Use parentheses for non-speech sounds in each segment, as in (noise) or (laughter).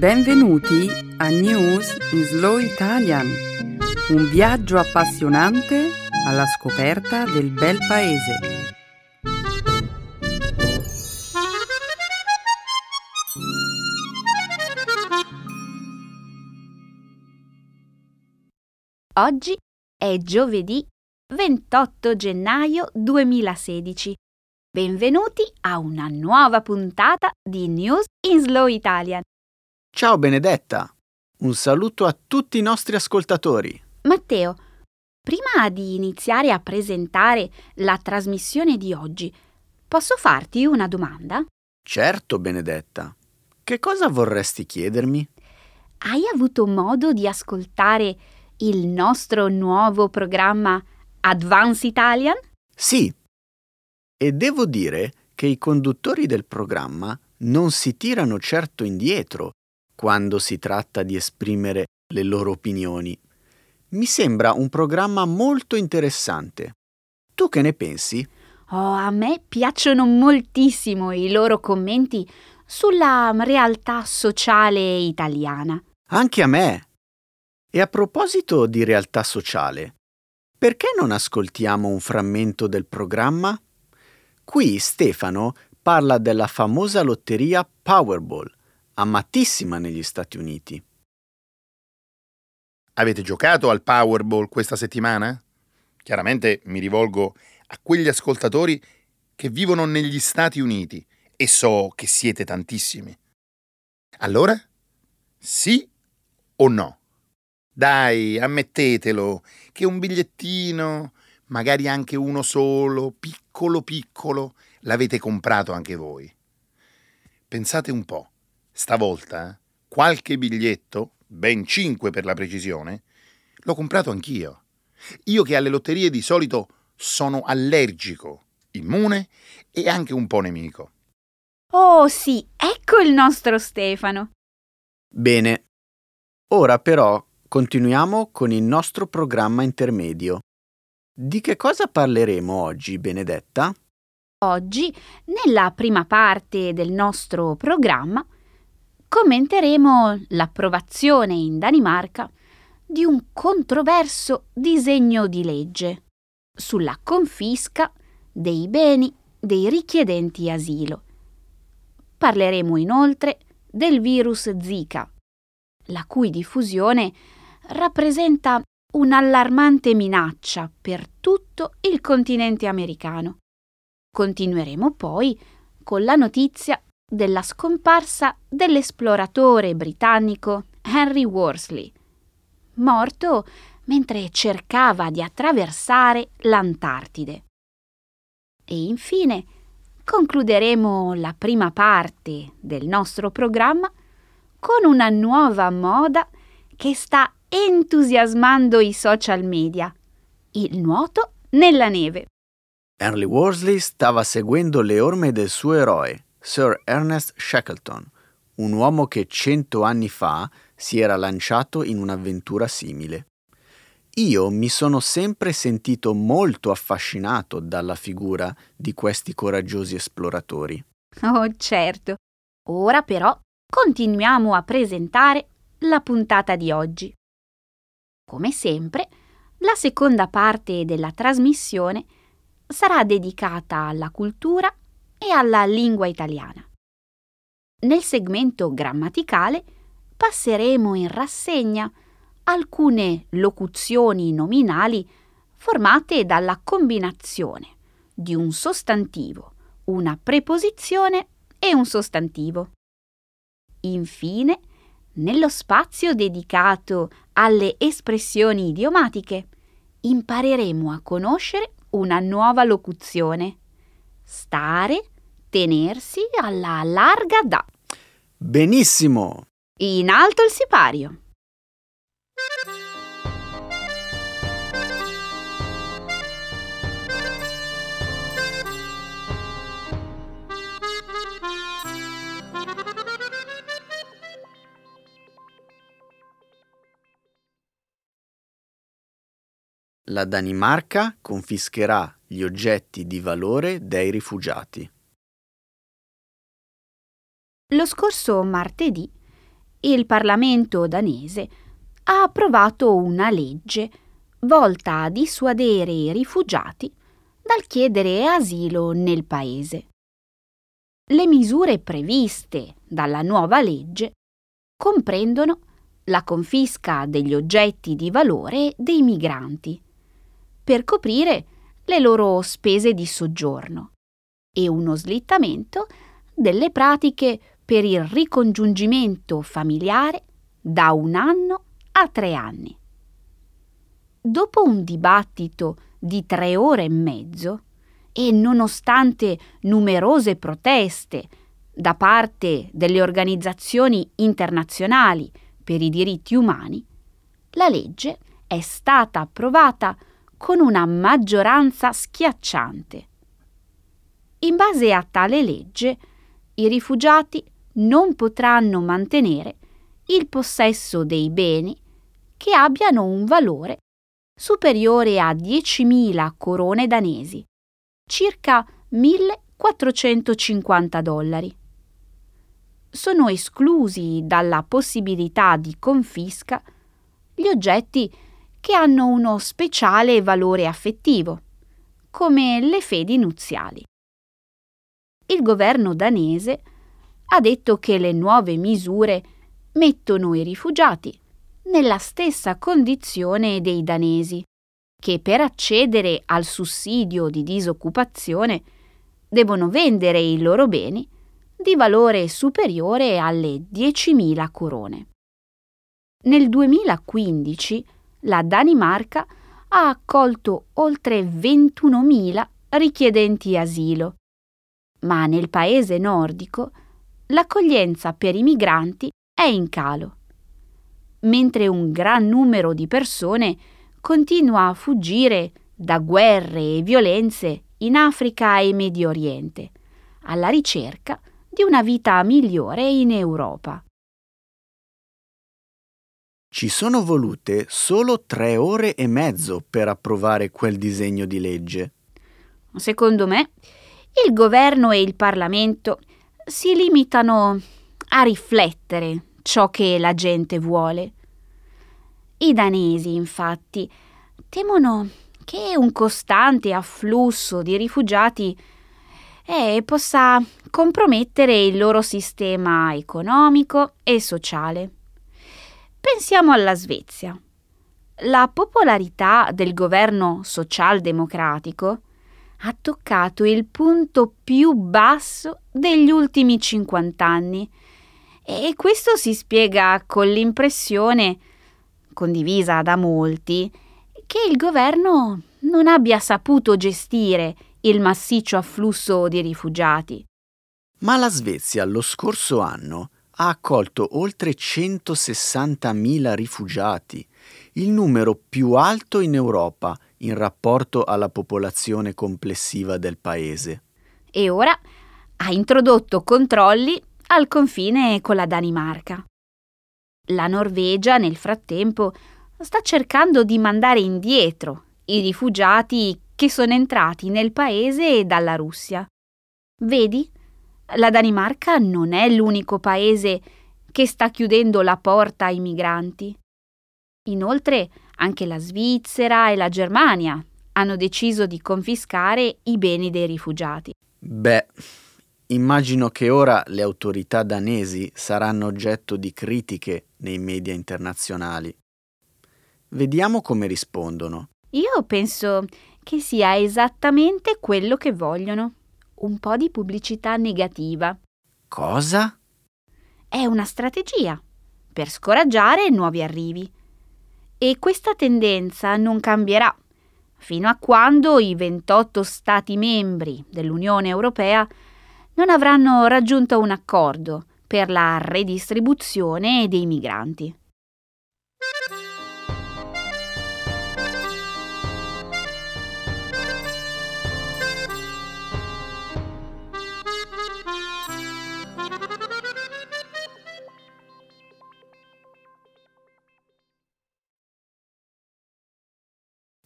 Benvenuti a News in Slow Italian, un viaggio appassionante alla scoperta del bel paese. Oggi è giovedì 28 gennaio 2016. Benvenuti a una nuova puntata di News in Slow Italian. Ciao Benedetta, un saluto a tutti i nostri ascoltatori. Matteo, prima di iniziare a presentare la trasmissione di oggi, posso farti una domanda? Certo, Benedetta. Che cosa vorresti chiedermi? Hai avuto modo di ascoltare il nostro nuovo programma Advance Italian? Sì. E devo dire che i conduttori del programma non si tirano certo indietro quando si tratta di esprimere le loro opinioni. Mi sembra un programma molto interessante. Tu che ne pensi? Oh, a me piacciono moltissimo i loro commenti sulla realtà sociale italiana. Anche a me. E a proposito di realtà sociale, perché non ascoltiamo un frammento del programma? Qui Stefano parla della famosa lotteria Powerball amatissima negli Stati Uniti. Avete giocato al Powerball questa settimana? Chiaramente mi rivolgo a quegli ascoltatori che vivono negli Stati Uniti e so che siete tantissimi. Allora? Sì o no? Dai, ammettetelo, che un bigliettino, magari anche uno solo, piccolo piccolo, l'avete comprato anche voi. Pensate un po', Stavolta qualche biglietto, ben cinque per la precisione, l'ho comprato anch'io. Io che alle lotterie di solito sono allergico, immune e anche un po' nemico. Oh sì, ecco il nostro Stefano. Bene. Ora però continuiamo con il nostro programma intermedio. Di che cosa parleremo oggi, Benedetta? Oggi, nella prima parte del nostro programma, commenteremo l'approvazione in Danimarca di un controverso disegno di legge sulla confisca dei beni dei richiedenti asilo. Parleremo inoltre del virus Zika, la cui diffusione rappresenta un'allarmante minaccia per tutto il continente americano. Continueremo poi con la notizia della scomparsa dell'esploratore britannico Henry Worsley, morto mentre cercava di attraversare l'Antartide. E infine concluderemo la prima parte del nostro programma con una nuova moda che sta entusiasmando i social media, il nuoto nella neve. Henry Worsley stava seguendo le orme del suo eroe, Sir Ernest Shackleton, un uomo che cento anni fa si era lanciato in un'avventura simile. Io mi sono sempre sentito molto affascinato dalla figura di questi coraggiosi esploratori. Oh, certo. Ora però continuiamo a presentare la puntata di oggi. Come sempre, la seconda parte della trasmissione sarà dedicata alla cultura e alla lingua italiana. Nel segmento grammaticale passeremo in rassegna alcune locuzioni nominali formate dalla combinazione di un sostantivo, una preposizione e un sostantivo. Infine, nello spazio dedicato alle espressioni idiomatiche, impareremo a conoscere una nuova locuzione. Stare tenersi alla larga da. Benissimo! In alto il sipario. La Danimarca confischerà gli oggetti di valore dei rifugiati. Lo scorso martedì il Parlamento danese ha approvato una legge volta a dissuadere i rifugiati dal chiedere asilo nel paese. Le misure previste dalla nuova legge comprendono la confisca degli oggetti di valore dei migranti per coprire le loro spese di soggiorno e uno slittamento delle pratiche per il ricongiungimento familiare da un anno a tre anni. Dopo un dibattito di tre ore e mezzo, e nonostante numerose proteste da parte delle organizzazioni internazionali per i diritti umani, la legge è stata approvata con una maggioranza schiacciante. In base a tale legge, i rifugiati non potranno mantenere il possesso dei beni che abbiano un valore superiore a 10.000 corone danesi, circa 1.450 dollari. Sono esclusi dalla possibilità di confisca gli oggetti che hanno uno speciale valore affettivo, come le fedi nuziali. Il governo danese ha detto che le nuove misure mettono i rifugiati nella stessa condizione dei danesi, che per accedere al sussidio di disoccupazione devono vendere i loro beni di valore superiore alle 10.000 corone. Nel 2015 la Danimarca ha accolto oltre 21.000 richiedenti asilo, ma nel paese nordico l'accoglienza per i migranti è in calo, mentre un gran numero di persone continua a fuggire da guerre e violenze in Africa e Medio Oriente, alla ricerca di una vita migliore in Europa. Ci sono volute solo tre ore e mezzo per approvare quel disegno di legge. Secondo me, il governo e il Parlamento si limitano a riflettere ciò che la gente vuole. I danesi, infatti, temono che un costante afflusso di rifugiati eh, possa compromettere il loro sistema economico e sociale. Pensiamo alla Svezia. La popolarità del governo socialdemocratico ha toccato il punto più basso degli ultimi 50 anni e questo si spiega con l'impressione, condivisa da molti, che il governo non abbia saputo gestire il massiccio afflusso di rifugiati. Ma la Svezia lo scorso anno ha accolto oltre 160.000 rifugiati, il numero più alto in Europa in rapporto alla popolazione complessiva del paese. E ora ha introdotto controlli al confine con la Danimarca. La Norvegia, nel frattempo, sta cercando di mandare indietro i rifugiati che sono entrati nel paese dalla Russia. Vedi? La Danimarca non è l'unico paese che sta chiudendo la porta ai migranti. Inoltre anche la Svizzera e la Germania hanno deciso di confiscare i beni dei rifugiati. Beh, immagino che ora le autorità danesi saranno oggetto di critiche nei media internazionali. Vediamo come rispondono. Io penso che sia esattamente quello che vogliono un po' di pubblicità negativa. Cosa? È una strategia per scoraggiare nuovi arrivi. E questa tendenza non cambierà fino a quando i 28 Stati membri dell'Unione Europea non avranno raggiunto un accordo per la redistribuzione dei migranti.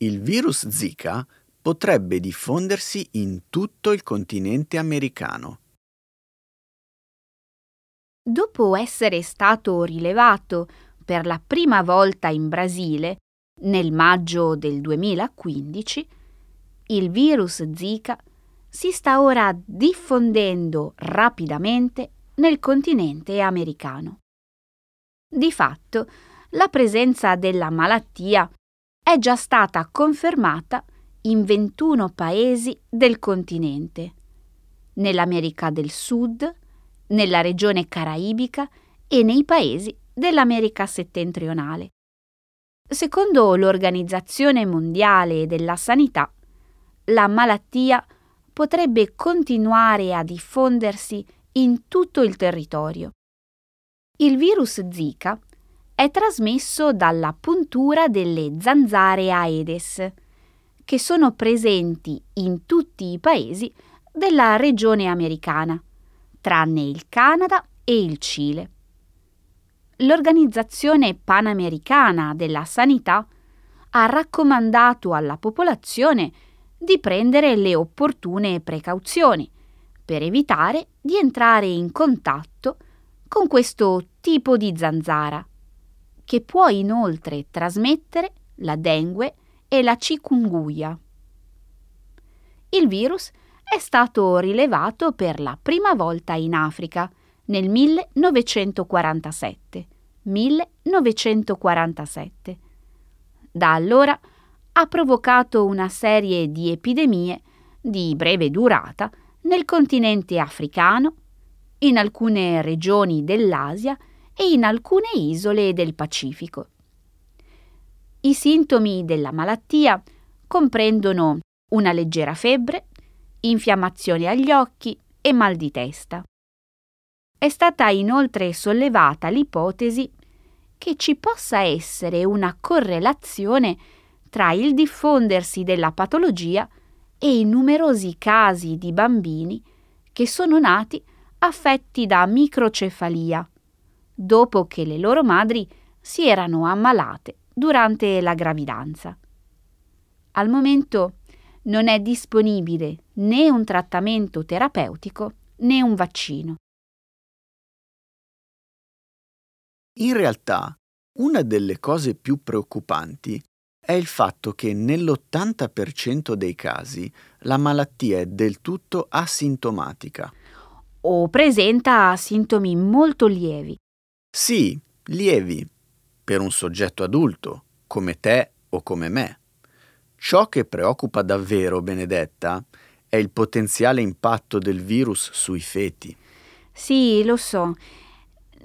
Il virus Zika potrebbe diffondersi in tutto il continente americano. Dopo essere stato rilevato per la prima volta in Brasile nel maggio del 2015, il virus Zika si sta ora diffondendo rapidamente nel continente americano. Di fatto, la presenza della malattia è già stata confermata in 21 paesi del continente, nell'America del Sud, nella regione caraibica e nei paesi dell'America settentrionale. Secondo l'Organizzazione Mondiale della Sanità, la malattia potrebbe continuare a diffondersi in tutto il territorio. Il virus Zika è trasmesso dalla puntura delle zanzare Aedes, che sono presenti in tutti i paesi della regione americana, tranne il Canada e il Cile. L'Organizzazione Panamericana della Sanità ha raccomandato alla popolazione di prendere le opportune precauzioni per evitare di entrare in contatto con questo tipo di zanzara, che può inoltre trasmettere la dengue e la chikungunya. Il virus è stato rilevato per la prima volta in Africa nel 1947. 1947. Da allora ha provocato una serie di epidemie di breve durata nel continente africano, in alcune regioni dell'Asia e in alcune isole del Pacifico. I sintomi della malattia comprendono una leggera febbre, infiammazione agli occhi e mal di testa. È stata inoltre sollevata l'ipotesi che ci possa essere una correlazione tra il diffondersi della patologia e i numerosi casi di bambini che sono nati affetti da microcefalia, dopo che le loro madri si erano ammalate durante la gravidanza. Al momento non è disponibile né un trattamento terapeutico né un vaccino. In realtà, una delle cose più preoccupanti è il fatto che nell'80% dei casi la malattia è del tutto asintomatica. O presenta sintomi molto lievi. Sì, lievi, per un soggetto adulto, come te o come me. Ciò che preoccupa davvero, Benedetta, è il potenziale impatto del virus sui feti. Sì, lo so.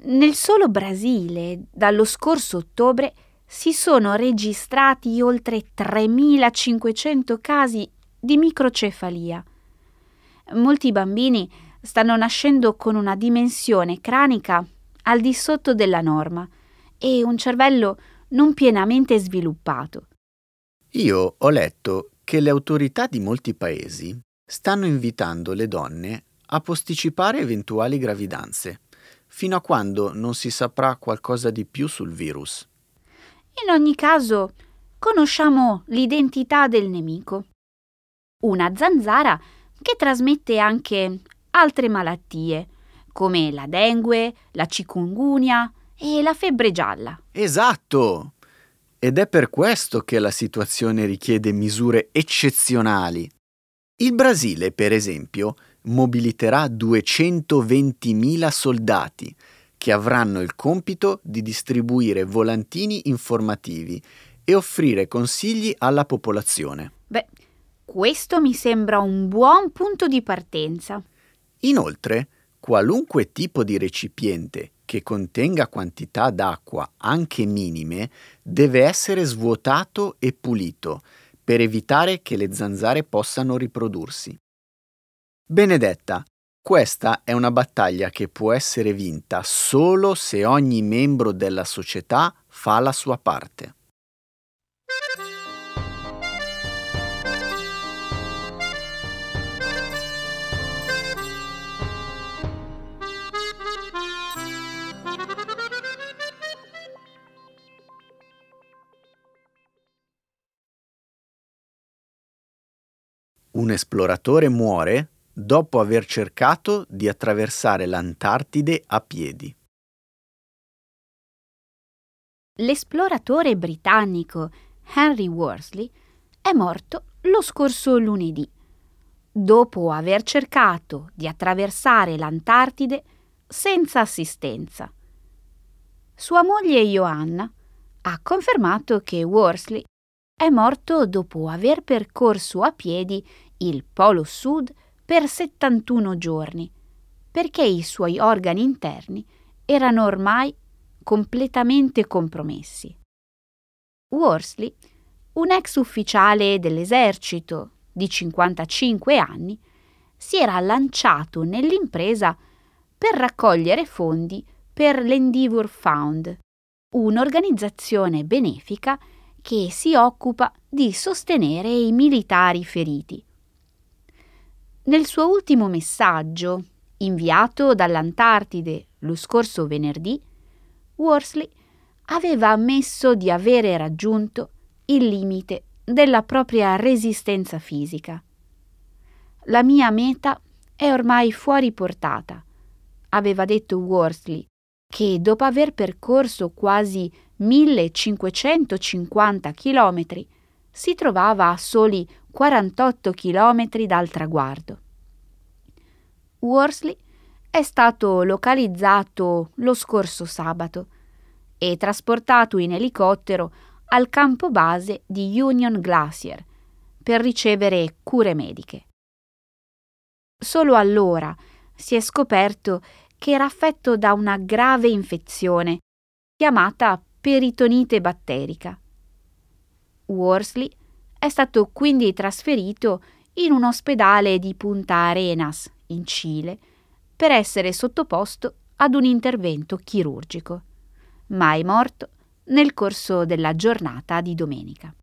Nel solo Brasile, dallo scorso ottobre, si sono registrati oltre 3.500 casi di microcefalia. Molti bambini stanno nascendo con una dimensione cranica al di sotto della norma e un cervello non pienamente sviluppato. Io ho letto che le autorità di molti paesi stanno invitando le donne a posticipare eventuali gravidanze, fino a quando non si saprà qualcosa di più sul virus. In ogni caso, conosciamo l'identità del nemico. Una zanzara che trasmette anche altre malattie, come la dengue, la chikungunya e la febbre gialla. Esatto! Ed è per questo che la situazione richiede misure eccezionali. Il Brasile, per esempio, mobiliterà 220.000 soldati che avranno il compito di distribuire volantini informativi e offrire consigli alla popolazione. Beh, questo mi sembra un buon punto di partenza. Inoltre, qualunque tipo di recipiente che contenga quantità d'acqua anche minime deve essere svuotato e pulito per evitare che le zanzare possano riprodursi. Benedetta, questa è una battaglia che può essere vinta solo se ogni membro della società fa la sua parte. Un esploratore muore dopo aver cercato di attraversare l'Antartide a piedi. L'esploratore britannico Henry Worsley è morto lo scorso lunedì, dopo aver cercato di attraversare l'Antartide senza assistenza. Sua moglie Joanna ha confermato che Worsley è morto dopo aver percorso a piedi il Polo Sud per 71 giorni, perché i suoi organi interni erano ormai completamente compromessi. Worsley, un ex ufficiale dell'esercito di 55 anni, si era lanciato nell'impresa per raccogliere fondi per l'Endeavour Fund, un'organizzazione benefica che si occupa di sostenere i militari feriti. Nel suo ultimo messaggio, inviato dall'Antartide lo scorso venerdì, Worsley aveva ammesso di avere raggiunto il limite della propria resistenza fisica. La mia meta è ormai fuori portata, aveva detto Worsley, che dopo aver percorso quasi 1550 chilometri si trovava a soli 48 chilometri dal traguardo. Worsley è stato localizzato lo scorso sabato e trasportato in elicottero al campo base di Union Glacier per ricevere cure mediche. Solo allora si è scoperto che era affetto da una grave infezione chiamata peritonite batterica. Worsley è stato quindi trasferito in un ospedale di Punta Arenas, in Cile, per essere sottoposto ad un intervento chirurgico, ma è morto nel corso della giornata di domenica.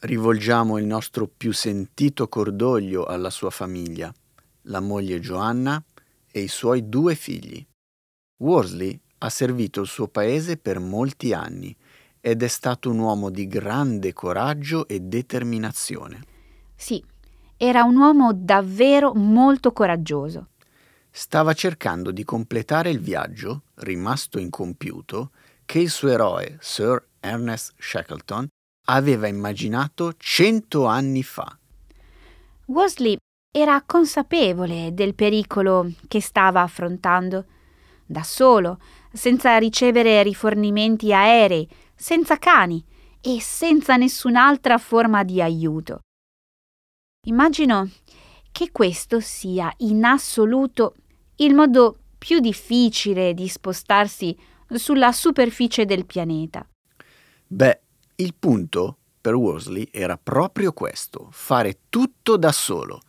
Rivolgiamo il nostro più sentito cordoglio alla sua famiglia, la moglie Joanna e i suoi due figli. Worsley ha servito il suo paese per molti anni ed è stato un uomo di grande coraggio e determinazione. Sì, era un uomo davvero molto coraggioso. Stava cercando di completare il viaggio, rimasto incompiuto, che il suo eroe, Sir Ernest Shackleton, aveva immaginato cento anni fa. Worsley era consapevole del pericolo che stava affrontando. Da solo, senza ricevere rifornimenti aerei, senza cani e senza nessun'altra forma di aiuto. Immagino che questo sia in assoluto il modo più difficile di spostarsi sulla superficie del pianeta. Beh, il punto per Worsley era proprio questo, fare tutto da solo.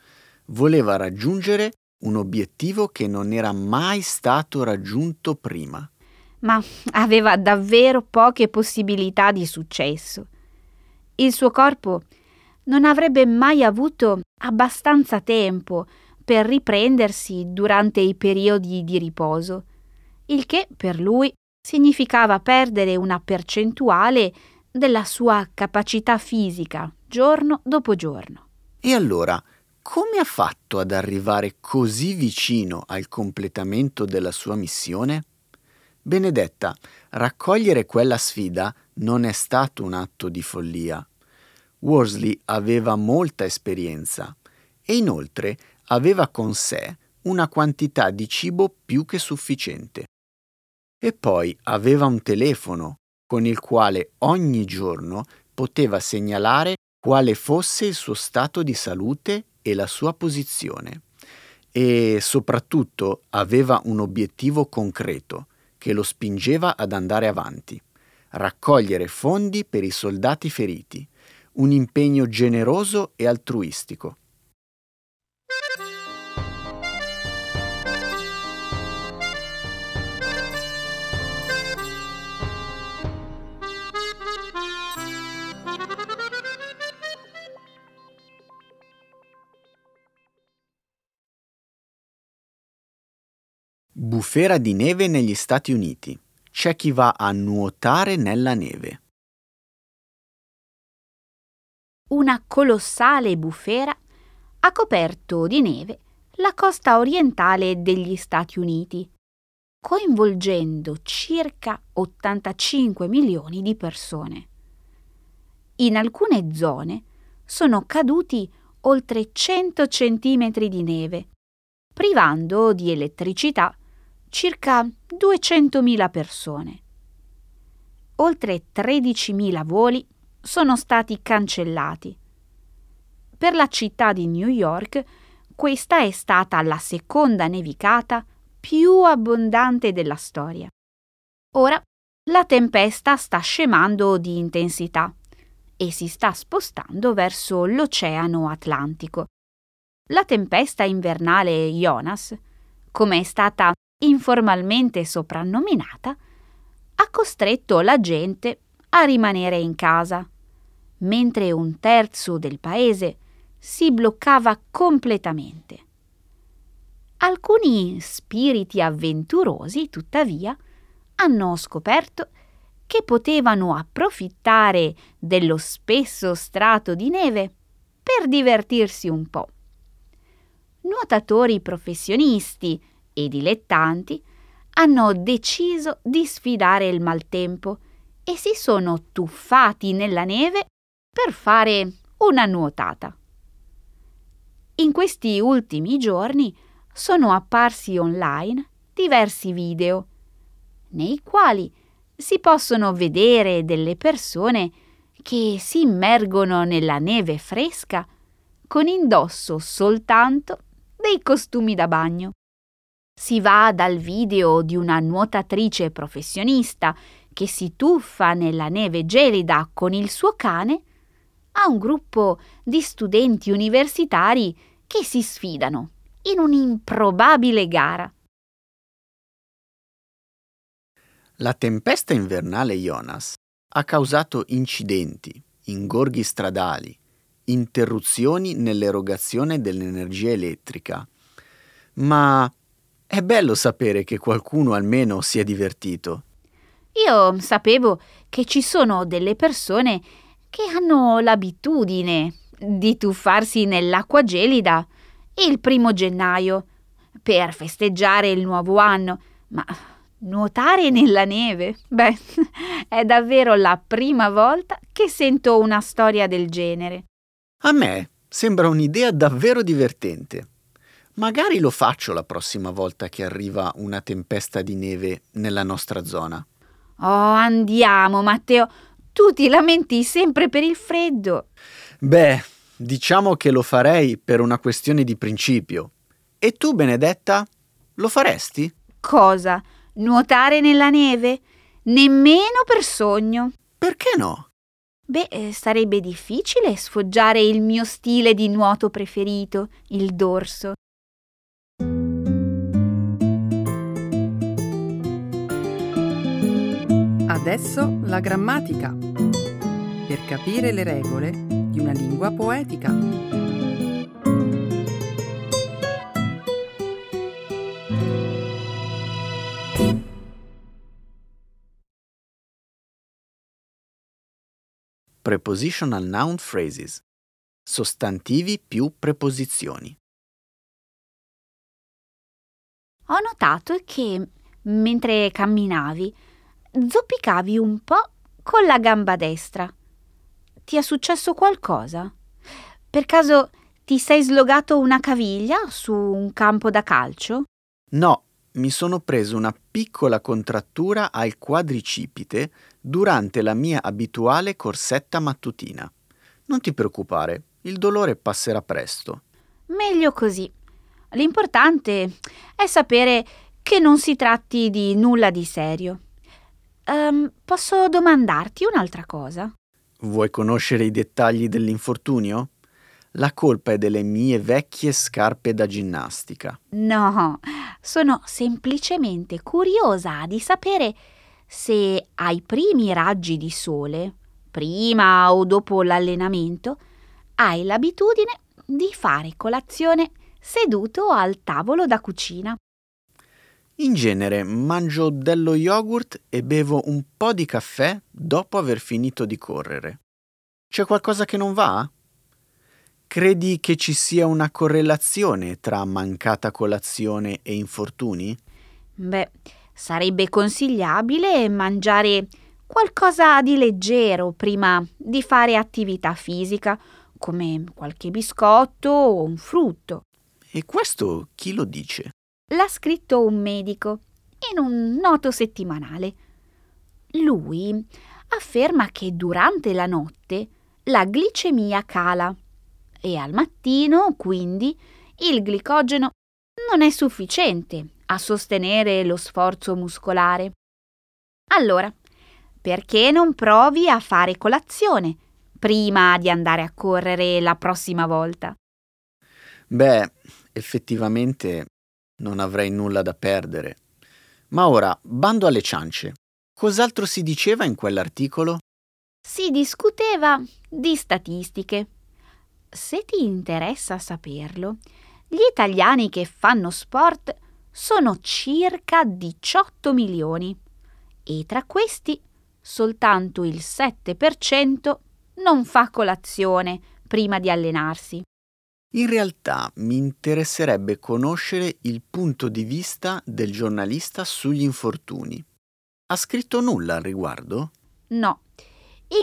Voleva raggiungere un obiettivo che non era mai stato raggiunto prima ma aveva davvero poche possibilità di successo. Il suo corpo non avrebbe mai avuto abbastanza tempo per riprendersi durante i periodi di riposo, il che per lui significava perdere una percentuale della sua capacità fisica giorno dopo giorno. E allora, come ha fatto ad arrivare così vicino al completamento della sua missione? Benedetta, raccogliere quella sfida non è stato un atto di follia. Worsley aveva molta esperienza e inoltre aveva con sé una quantità di cibo più che sufficiente. E poi aveva un telefono con il quale ogni giorno poteva segnalare quale fosse il suo stato di salute e la sua posizione. E soprattutto aveva un obiettivo concreto, che lo spingeva ad andare avanti, raccogliere fondi per i soldati feriti, un impegno generoso e altruistico. Bufera di neve negli Stati Uniti. C'è chi va a nuotare nella neve. Una colossale bufera ha coperto di neve la costa orientale degli Stati Uniti, coinvolgendo circa 85 milioni di persone. In alcune zone sono caduti oltre 100 centimetri di neve, privando di elettricità circa 200.000 persone. Oltre 13.000 voli sono stati cancellati. Per la città di New York questa è stata la seconda nevicata più abbondante della storia. Ora la tempesta sta scemando di intensità e si sta spostando verso l'Oceano Atlantico. La tempesta invernale Jonas, come è stata informalmente soprannominata, ha costretto la gente a rimanere in casa, mentre un terzo del paese si bloccava completamente. Alcuni spiriti avventurosi, tuttavia, hanno scoperto che potevano approfittare dello spesso strato di neve per divertirsi un po'. Nuotatori professionisti e dilettanti hanno deciso di sfidare il maltempo e si sono tuffati nella neve per fare una nuotata. In questi ultimi giorni sono apparsi online diversi video, nei quali si possono vedere delle persone che si immergono nella neve fresca con indosso soltanto dei costumi da bagno. Si va dal video di una nuotatrice professionista che si tuffa nella neve gelida con il suo cane a un gruppo di studenti universitari che si sfidano in un'improbabile gara. La tempesta invernale Jonas ha causato incidenti, ingorghi stradali, interruzioni nell'erogazione dell'energia elettrica. Ma è bello sapere che qualcuno almeno si è divertito. Io sapevo che ci sono delle persone che hanno l'abitudine di tuffarsi nell'acqua gelida il primo gennaio per festeggiare il nuovo anno, ma nuotare nella neve? Beh, (laughs) è davvero la prima volta che sento una storia del genere. A me sembra un'idea davvero divertente. Magari lo faccio la prossima volta che arriva una tempesta di neve nella nostra zona. Oh, andiamo, Matteo. Tu ti lamenti sempre per il freddo. Beh, diciamo che lo farei per una questione di principio. E tu, Benedetta, lo faresti? Cosa? Nuotare nella neve? Nemmeno per sogno. Perché no? Beh, eh, sarebbe difficile sfoggiare il mio stile di nuoto preferito, il dorso. Adesso la grammatica. Per capire le regole di una lingua poetica. Prepositional noun phrases. Sostantivi più preposizioni. Ho notato che mentre camminavi zoppicavi un po' con la gamba destra. Ti è successo qualcosa? Per caso ti sei slogato una caviglia su un campo da calcio? No, mi sono preso una piccola contrattura al quadricipite durante la mia abituale corsetta mattutina. Non ti preoccupare, il dolore passerà presto. Meglio così. L'importante è sapere che non si tratti di nulla di serio. Um, posso domandarti un'altra cosa? Vuoi conoscere i dettagli dell'infortunio? La colpa è delle mie vecchie scarpe da ginnastica. No, sono semplicemente curiosa di sapere se ai primi raggi di sole, prima o dopo l'allenamento, hai l'abitudine di fare colazione seduto al tavolo da cucina. In genere mangio dello yogurt e bevo un po' di caffè dopo aver finito di correre. C'è qualcosa che non va? Credi che ci sia una correlazione tra mancata colazione e infortuni? Beh, sarebbe consigliabile mangiare qualcosa di leggero prima di fare attività fisica, come qualche biscotto o un frutto. E questo chi lo dice? L'ha scritto un medico in un noto settimanale. Lui afferma che durante la notte la glicemia cala e al mattino, quindi, il glicogeno non è sufficiente a sostenere lo sforzo muscolare. Allora, perché non provi a fare colazione prima di andare a correre la prossima volta? Beh, effettivamente non avrei nulla da perdere. Ma ora, bando alle ciance. Cos'altro si diceva in quell'articolo? Si discuteva di statistiche. Se ti interessa saperlo, gli italiani che fanno sport sono circa 18 milioni e tra questi soltanto il 7% non fa colazione prima di allenarsi. In realtà mi interesserebbe conoscere il punto di vista del giornalista sugli infortuni. Ha scritto nulla al riguardo? No.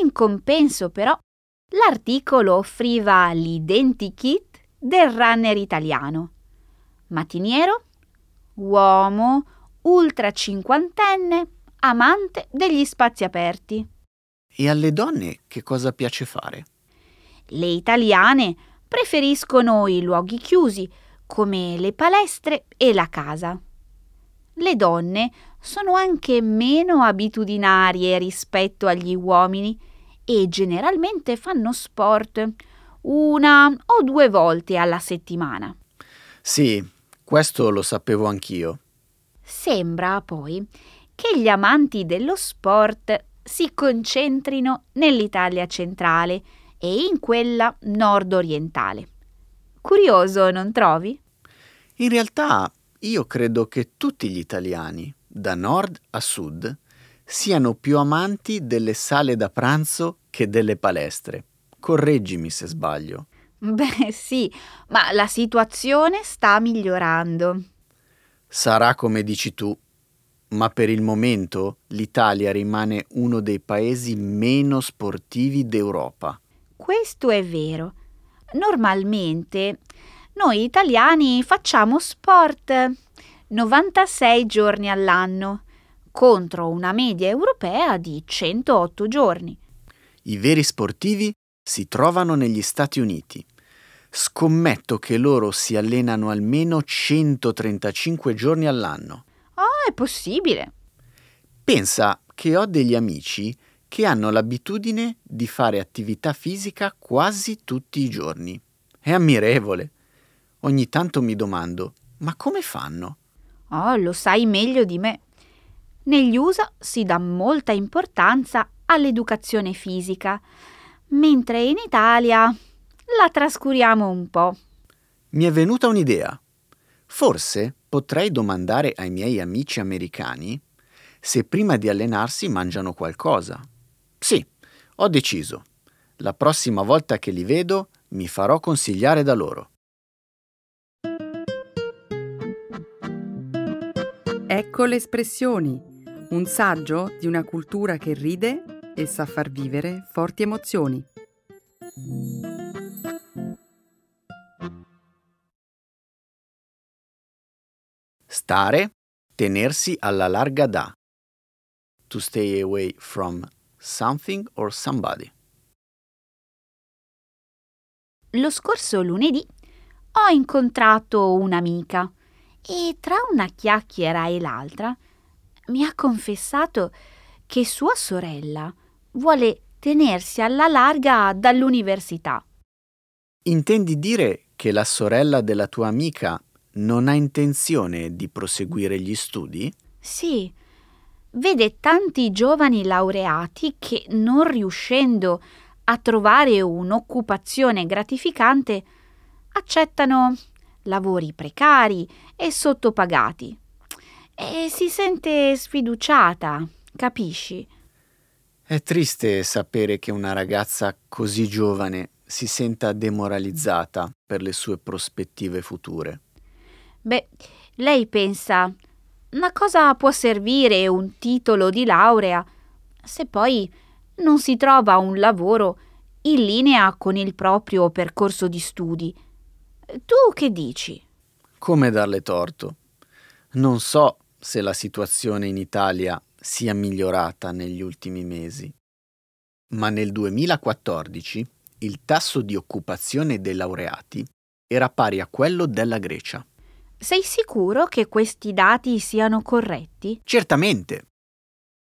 In compenso, però, l'articolo offriva l'identikit del runner italiano. Mattiniero, uomo, ultra cinquantenne, amante degli spazi aperti. E alle donne che cosa piace fare? Le italiane preferiscono i luoghi chiusi, come le palestre e la casa. Le donne sono anche meno abitudinarie rispetto agli uomini e generalmente fanno sport una o due volte alla settimana. Sì, questo lo sapevo anch'io. Sembra poi che gli amanti dello sport si concentrino nell'Italia centrale e in quella nord-orientale. Curioso, non trovi? In realtà io credo che tutti gli italiani, da nord a sud, siano più amanti delle sale da pranzo che delle palestre. Correggimi se sbaglio. Beh sì, ma la situazione sta migliorando. Sarà come dici tu, ma per il momento l'Italia rimane uno dei paesi meno sportivi d'Europa. Questo è vero. Normalmente noi italiani facciamo sport 96 giorni all'anno contro una media europea di 108 giorni. I veri sportivi si trovano negli Stati Uniti. Scommetto che loro si allenano almeno 135 giorni all'anno. Ah, è possibile. Pensa che ho degli amici che hanno l'abitudine di fare attività fisica quasi tutti i giorni. È ammirevole. Ogni tanto mi domando, ma come fanno? Oh, lo sai meglio di me. Negli USA si dà molta importanza all'educazione fisica, mentre in Italia la trascuriamo un po'. Mi è venuta un'idea. Forse potrei domandare ai miei amici americani se prima di allenarsi mangiano qualcosa. Sì, ho deciso. La prossima volta che li vedo mi farò consigliare da loro. Ecco le espressioni, un saggio di una cultura che ride e sa far vivere forti emozioni. Stare, tenersi alla larga da. To stay away from something or somebody. Lo scorso lunedì ho incontrato un'amica e tra una chiacchiera e l'altra mi ha confessato che sua sorella vuole tenersi alla larga dall'università. Intendi dire che la sorella della tua amica non ha intenzione di proseguire gli studi? Sì, vede tanti giovani laureati che, non riuscendo a trovare un'occupazione gratificante, accettano lavori precari e sottopagati. E si sente sfiduciata, capisci? È triste sapere che una ragazza così giovane si senta demoralizzata per le sue prospettive future. Beh, lei pensa, a cosa può servire un titolo di laurea se poi non si trova un lavoro in linea con il proprio percorso di studi? Tu che dici? Come darle torto? Non so se la situazione in Italia sia migliorata negli ultimi mesi, ma nel 2014 il tasso di occupazione dei laureati era pari a quello della Grecia. Sei sicuro che questi dati siano corretti? Certamente.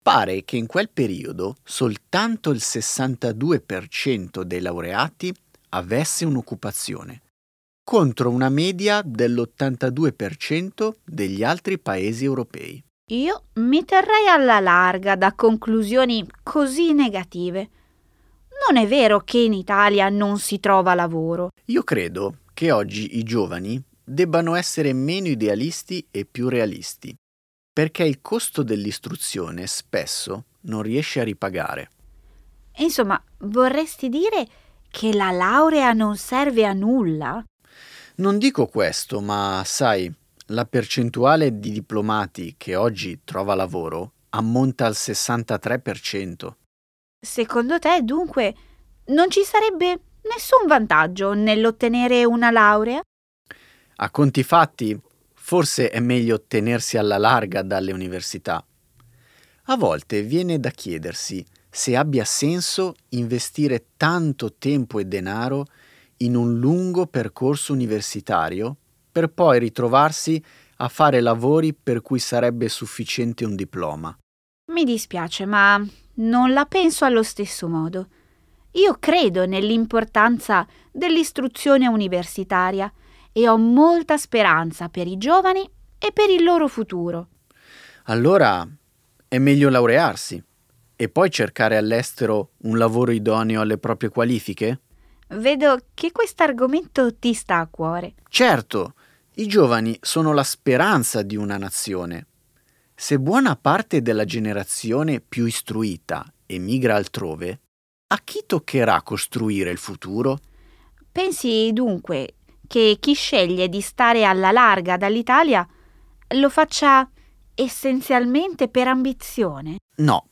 Pare che in quel periodo soltanto il 62% dei laureati avesse un'occupazione, contro una media dell'82% degli altri paesi europei. Io mi terrei alla larga da conclusioni così negative. Non è vero che in Italia non si trova lavoro. Io credo che oggi i giovani debbano essere meno idealisti e più realisti, perché il costo dell'istruzione spesso non riesce a ripagare. Insomma, vorresti dire che la laurea non serve a nulla? Non dico questo, ma sai, la percentuale di diplomati che oggi trova lavoro ammonta al 63%. Secondo te, dunque, non ci sarebbe nessun vantaggio nell'ottenere una laurea? A conti fatti, forse è meglio tenersi alla larga dalle università. A volte viene da chiedersi se abbia senso investire tanto tempo e denaro in un lungo percorso universitario per poi ritrovarsi a fare lavori per cui sarebbe sufficiente un diploma. Mi dispiace, ma non la penso allo stesso modo. Io credo nell'importanza dell'istruzione universitaria e ho molta speranza per i giovani e per il loro futuro. Allora è meglio laurearsi e poi cercare all'estero un lavoro idoneo alle proprie qualifiche? Vedo che quest'argomento ti sta a cuore. Certo, i giovani sono la speranza di una nazione. Se buona parte della generazione più istruita emigra altrove, a chi toccherà costruire il futuro? Pensi dunque che chi sceglie di stare alla larga dall'Italia lo faccia essenzialmente per ambizione? No,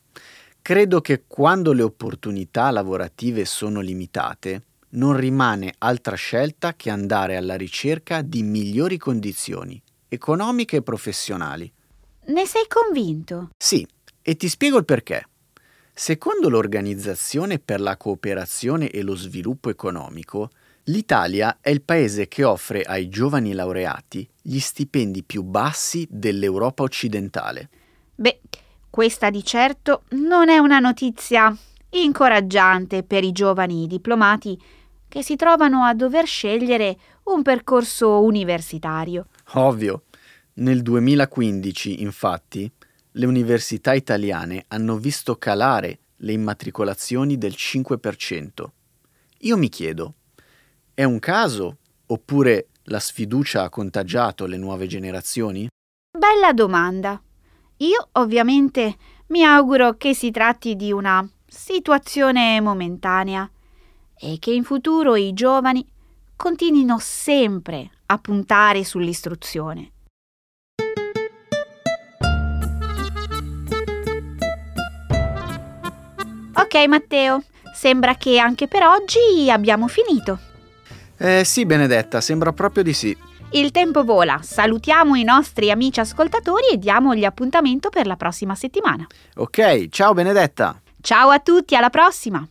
credo che quando le opportunità lavorative sono limitate, non rimane altra scelta che andare alla ricerca di migliori condizioni, economiche e professionali. Ne sei convinto? Sì, e ti spiego il perché. Secondo l'Organizzazione per la cooperazione e lo sviluppo economico, l'Italia è il paese che offre ai giovani laureati gli stipendi più bassi dell'Europa occidentale. Beh, questa di certo non è una notizia incoraggiante per i giovani diplomati che si trovano a dover scegliere un percorso universitario. Ovvio. Nel 2015, infatti, le università italiane hanno visto calare le immatricolazioni del 5%. Io mi chiedo, è un caso oppure la sfiducia ha contagiato le nuove generazioni? Bella domanda. Io ovviamente mi auguro che si tratti di una situazione momentanea e che in futuro i giovani continuino sempre a puntare sull'istruzione. Ok Matteo, sembra che anche per oggi abbiamo finito. Eh sì Benedetta, sembra proprio di sì. Il tempo vola, salutiamo i nostri amici ascoltatori e diamogli appuntamento per la prossima settimana. Ok, ciao Benedetta. Ciao a tutti, alla prossima!